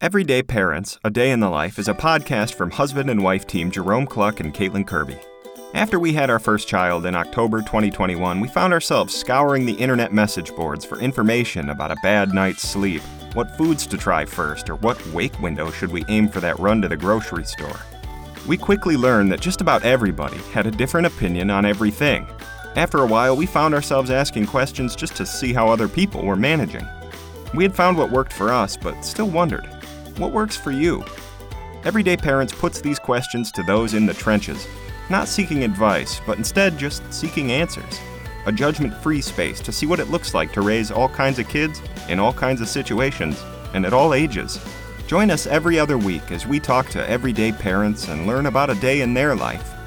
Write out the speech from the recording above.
Everyday Parents, A Day in the Life is a podcast from husband and wife team Jerome Kluck and Caitlin Kirby. After we had our first child in October 2021, we found ourselves scouring the internet message boards for information about a bad night's sleep, what foods to try first, or what wake window should we aim for that run to the grocery store. We quickly learned that just about everybody had a different opinion on everything. After a while, we found ourselves asking questions just to see how other people were managing. We had found what worked for us, but still wondered what works for you? Everyday Parents puts these questions to those in the trenches, not seeking advice, but instead just seeking answers. A judgment free space to see what it looks like to raise all kinds of kids in all kinds of situations and at all ages. Join us every other week as we talk to everyday parents and learn about a day in their life